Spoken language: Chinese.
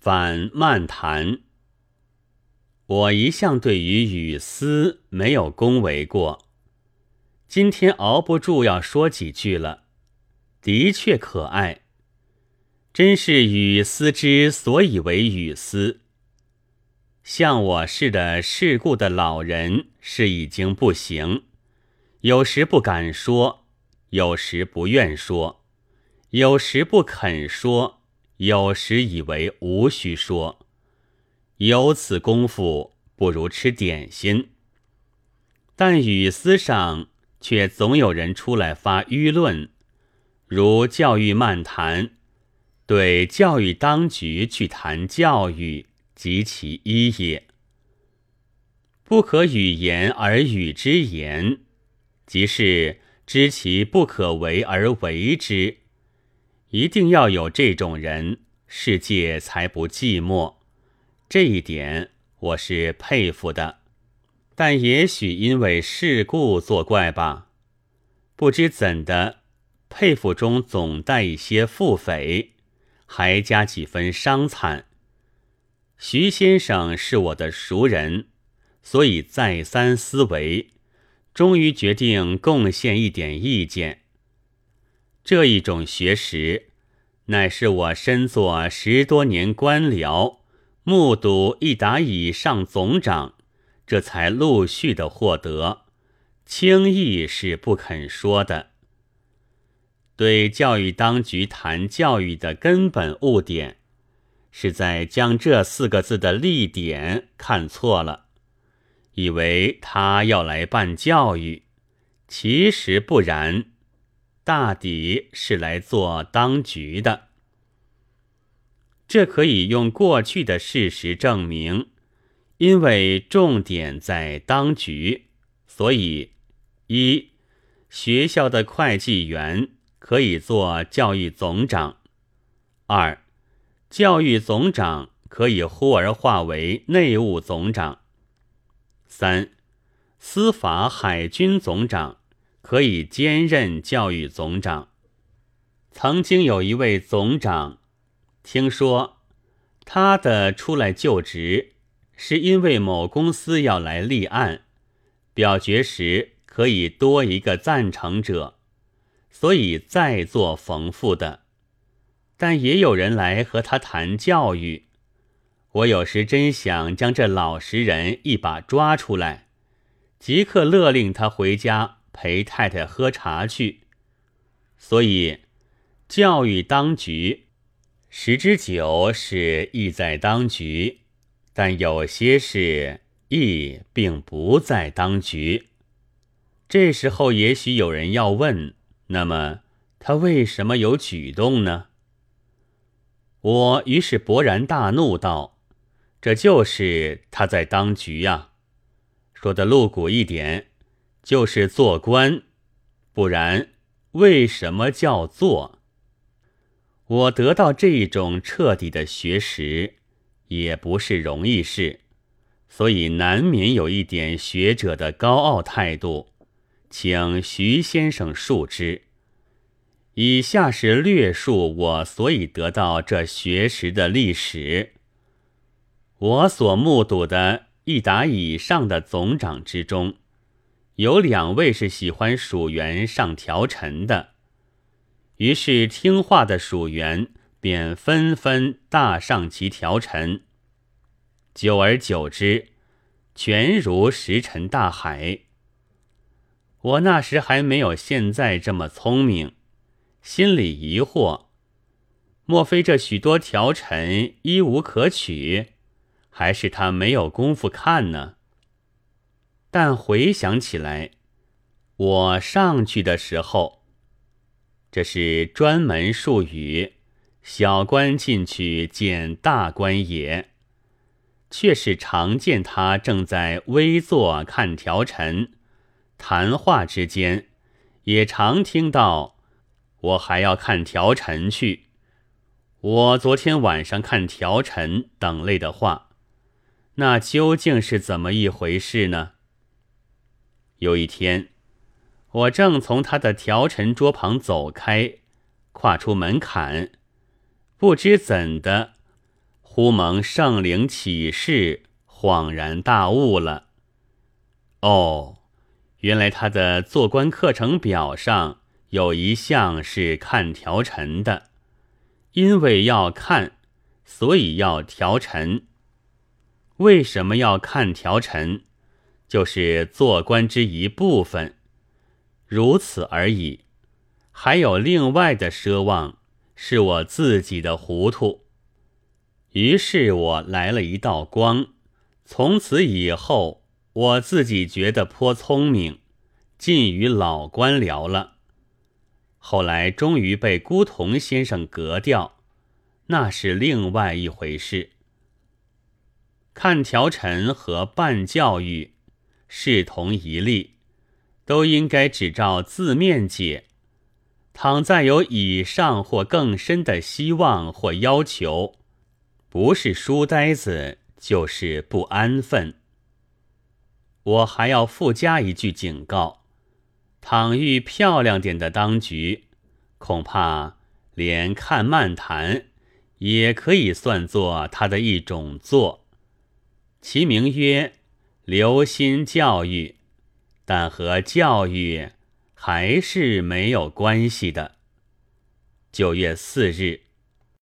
反漫谈。我一向对于语丝没有恭维过，今天熬不住要说几句了。的确可爱，真是语丝之所以为语丝。像我似的世故的老人是已经不行，有时不敢说，有时不愿说，有时不肯说，有时以为无需说。有此功夫，不如吃点心。但语丝上却总有人出来发舆论，如教育漫谈，对教育当局去谈教育及其一也。不可语言而语之言，即是知其不可为而为之。一定要有这种人，世界才不寂寞。这一点我是佩服的，但也许因为世故作怪吧，不知怎的，佩服中总带一些腹诽，还加几分伤惨。徐先生是我的熟人，所以再三思维，终于决定贡献一点意见。这一种学识，乃是我身做十多年官僚。目睹一打以上总长，这才陆续的获得，轻易是不肯说的。对教育当局谈教育的根本误点，是在将这四个字的立点看错了，以为他要来办教育，其实不然，大抵是来做当局的。这可以用过去的事实证明，因为重点在当局，所以一学校的会计员可以做教育总长；二教育总长可以忽而化为内务总长；三司法海军总长可以兼任教育总长。曾经有一位总长。听说他的出来就职，是因为某公司要来立案，表决时可以多一个赞成者，所以再做缝复的。但也有人来和他谈教育，我有时真想将这老实人一把抓出来，即刻勒令他回家陪太太喝茶去。所以教育当局。十之九是意在当局，但有些事意并不在当局。这时候也许有人要问：那么他为什么有举动呢？我于是勃然大怒道：“这就是他在当局呀！说的露骨一点，就是做官，不然为什么叫做？”我得到这一种彻底的学识，也不是容易事，所以难免有一点学者的高傲态度，请徐先生恕之。以下是略述我所以得到这学识的历史。我所目睹的一打以上的总长之中，有两位是喜欢属员上条陈的。于是听话的属员便纷纷大上其条陈，久而久之，全如石沉大海。我那时还没有现在这么聪明，心里疑惑：莫非这许多条陈一无可取，还是他没有功夫看呢？但回想起来，我上去的时候。这是专门术语，小官进去见大官也，却是常见他正在微坐看条陈，谈话之间，也常听到我还要看条陈去，我昨天晚上看条陈等类的话，那究竟是怎么一回事呢？有一天。我正从他的条陈桌旁走开，跨出门槛，不知怎的，忽蒙圣灵启示，恍然大悟了。哦，原来他的做官课程表上有一项是看条陈的，因为要看，所以要调陈。为什么要看条陈？就是做官之一部分，如此而已。还有另外的奢望，是我自己的糊涂。于是我来了一道光，从此以后，我自己觉得颇聪明，尽与老官聊了。后来终于被孤童先生革掉，那是另外一回事。看条陈和办教育，视同一例，都应该只照字面解。倘再有以上或更深的希望或要求，不是书呆子，就是不安分。我还要附加一句警告：倘遇漂亮点的当局，恐怕连看漫谈也可以算作他的一种作。其名曰“留心教育”，但和教育还是没有关系的。九月四日。